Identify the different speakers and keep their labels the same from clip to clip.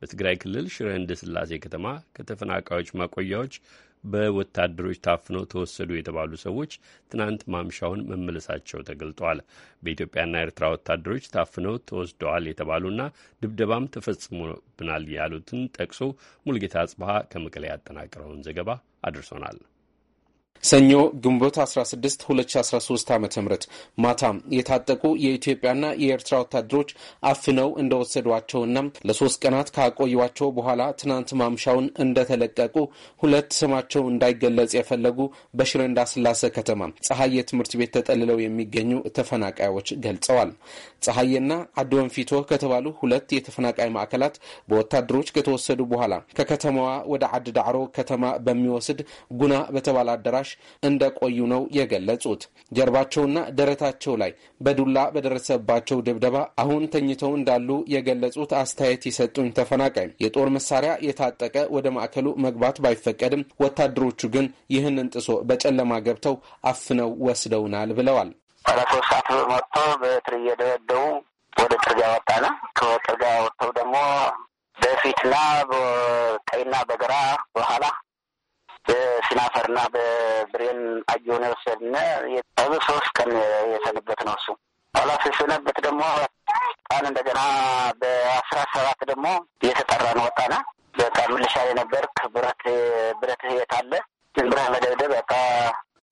Speaker 1: በትግራይ ክልል ሽረ እንደ ስላሴ ከተማ ከተፈናቃዮች ማቆያዎች በወታደሮች ታፍነው ተወሰዱ የተባሉ ሰዎች ትናንት ማምሻውን መመለሳቸው ተገልጧል። በኢትዮጵያና ኤርትራ ወታደሮች ታፍነው ተወስደዋል የተባሉና ድብደባም ተፈጽሞብናል ያሉትን ጠቅሶ ሙልጌታ አጽብሃ ከመቀሌ ያጠናቀረውን ዘገባ አድርሶናል።
Speaker 2: ሰኞ ግንቦት 16 2013 ዓ ም ማታ የታጠቁ የኢትዮጵያና የኤርትራ ወታደሮች አፍነው እንደወሰዷቸውና ለሶስት ቀናት ካቆዩቸው በኋላ ትናንት ማምሻውን እንደተለቀቁ ሁለት ስማቸው እንዳይገለጽ የፈለጉ በሽረ እንዳስላሴ ከተማ ፀሐዬ ትምህርት ቤት ተጠልለው የሚገኙ ተፈናቃዮች ገልጸዋል። ፀሐዬና አድወንፊቶ ከተባሉ ሁለት የተፈናቃይ ማዕከላት በወታደሮች ከተወሰዱ በኋላ ከከተማዋ ወደ አድ ዳዕሮ ከተማ በሚወስድ ጉና በተባለ አዳራሽ እንደቆዩ ነው የገለጹት። ጀርባቸውና ደረታቸው ላይ በዱላ በደረሰባቸው ድብደባ አሁን ተኝተው እንዳሉ የገለጹት አስተያየት የሰጡኝ ተፈናቃይ የጦር መሳሪያ የታጠቀ ወደ ማዕከሉ መግባት ባይፈቀድም ወታደሮቹ ግን ይህንን ጥሶ በጨለማ ገብተው አፍነው ወስደውናል ብለዋል።
Speaker 3: ሶስት ሰዓት መጥቶ በትር እየደበደቡ ወደ ጥርጊያ ወጣነ። ከጥርጊያ ወጥተው ደግሞ በፊትና በቀኝና በግራ በኋላ በስናፈርና በብሬን አየሆነ የወሰድነ ሶስት ቀን የሰንበት ነው እሱ። ኋላ ስሰነበት ደግሞ ቃን እንደገና በአስራ ሰባት ደግሞ እየተጠራን ወጣና በቃ ምልሻ የነበርክ ብረት ብረት የት አለ። ብረት መደብደብ በቃ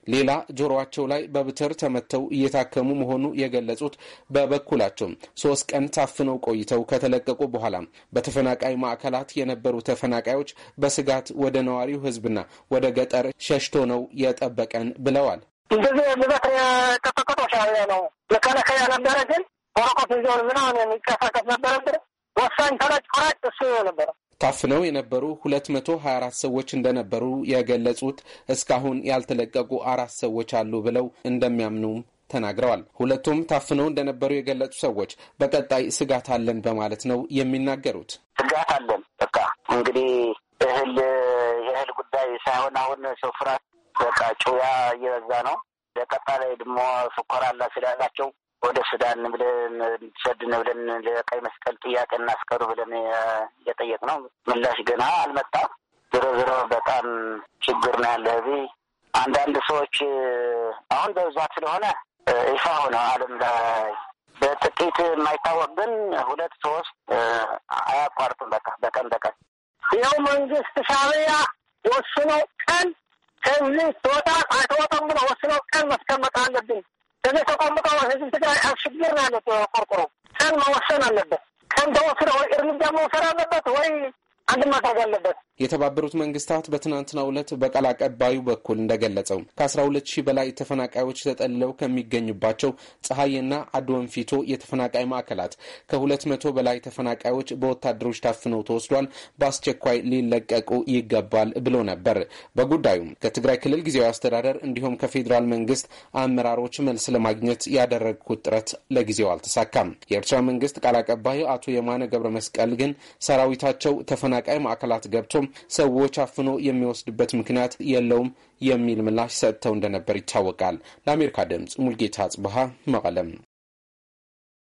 Speaker 2: ሌላ ጆሮአቸው ላይ በብትር ተመተው እየታከሙ መሆኑ የገለጹት በበኩላቸው ሶስት ቀን ታፍነው ቆይተው ከተለቀቁ በኋላ በተፈናቃይ ማዕከላት የነበሩ ተፈናቃዮች በስጋት ወደ ነዋሪው ሕዝብና ወደ ገጠር ሸሽቶ ነው የጠበቀን ብለዋል።
Speaker 3: እንደዚህ ብዛት የቀጠቀጦ ሻዕቢያ ነው። መከላከያ ነበረ፣ ግን ወረቀት ይዞን ምናምን የሚንቀሳቀስ ነበረ። ወሳኝ ተላጭ ቆራጭ እሱ ነበረ።
Speaker 2: ታፍነው የነበሩ 224 ሰዎች እንደነበሩ የገለጹት እስካሁን ያልተለቀቁ አራት ሰዎች አሉ ብለው እንደሚያምኑም ተናግረዋል። ሁለቱም ታፍነው እንደነበሩ የገለጹ ሰዎች በቀጣይ ስጋት አለን በማለት ነው የሚናገሩት።
Speaker 3: ስጋት አለን በቃ እንግዲህ እህል የእህል ጉዳይ ሳይሆን አሁን ሰው ፍራት በቃ ጩያ እየበዛ ነው። በቀጣይ ደግሞ ስኮር አላ ስላላቸው ወደ ሱዳን ብለን ሰድን ብለን ለቀይ መስቀል ጥያቄ እናስቀሩ ብለን የጠየቅ ነው። ምላሽ ገና አልመጣም። ዝሮ ዝሮ በጣም ችግር ነው ያለ እዚህ አንዳንድ ሰዎች አሁን በብዛት ስለሆነ ይፋ ሆነ ዓለም ላይ በጥቂት የማይታወቅ ግን ሁለት ሶስት አያቋርጡም። በቃ በቀን በቀን ይኸው መንግስት ሻዕቢያ ወስነው ቀን ከዚህ ትወጣ አይተወጣም ብለው ወስነው ቀን ማስቀመጥ አለብን እዚህ ተቀምጠው ህዝብ ትግራይ ነው ያለት ቆርቆሮ ቀን መወሰን አለበት። ቀን ወይ እርምጃ መውሰድ አለበት ወይ አንድ ማድረግ አለበት።
Speaker 2: የተባበሩት መንግስታት በትናንትናው ዕለት በቃል አቀባዩ በኩል እንደገለጸው ከ12 ሺህ በላይ ተፈናቃዮች ተጠልለው ከሚገኙባቸው ፀሐይና አድወንፊቶ የተፈናቃይ ማዕከላት ከ200 በላይ ተፈናቃዮች በወታደሮች ታፍነው ተወስዷል፣ በአስቸኳይ ሊለቀቁ ይገባል ብሎ ነበር። በጉዳዩም ከትግራይ ክልል ጊዜያዊ አስተዳደር እንዲሁም ከፌዴራል መንግስት አመራሮች መልስ ለማግኘት ያደረግኩት ጥረት ለጊዜው አልተሳካም። የኤርትራ መንግስት ቃል አቀባዩ አቶ የማነ ገብረ መስቀል ግን ሰራዊታቸው ተፈናቃይ ማዕከላት ገብቶ ሰዎች አፍኖ የሚወስድበት ምክንያት የለውም የሚል ምላሽ ሰጥተው እንደነበር ይታወቃል። ለአሜሪካ ድምፅ ሙልጌታ አጽብሃ መቀለም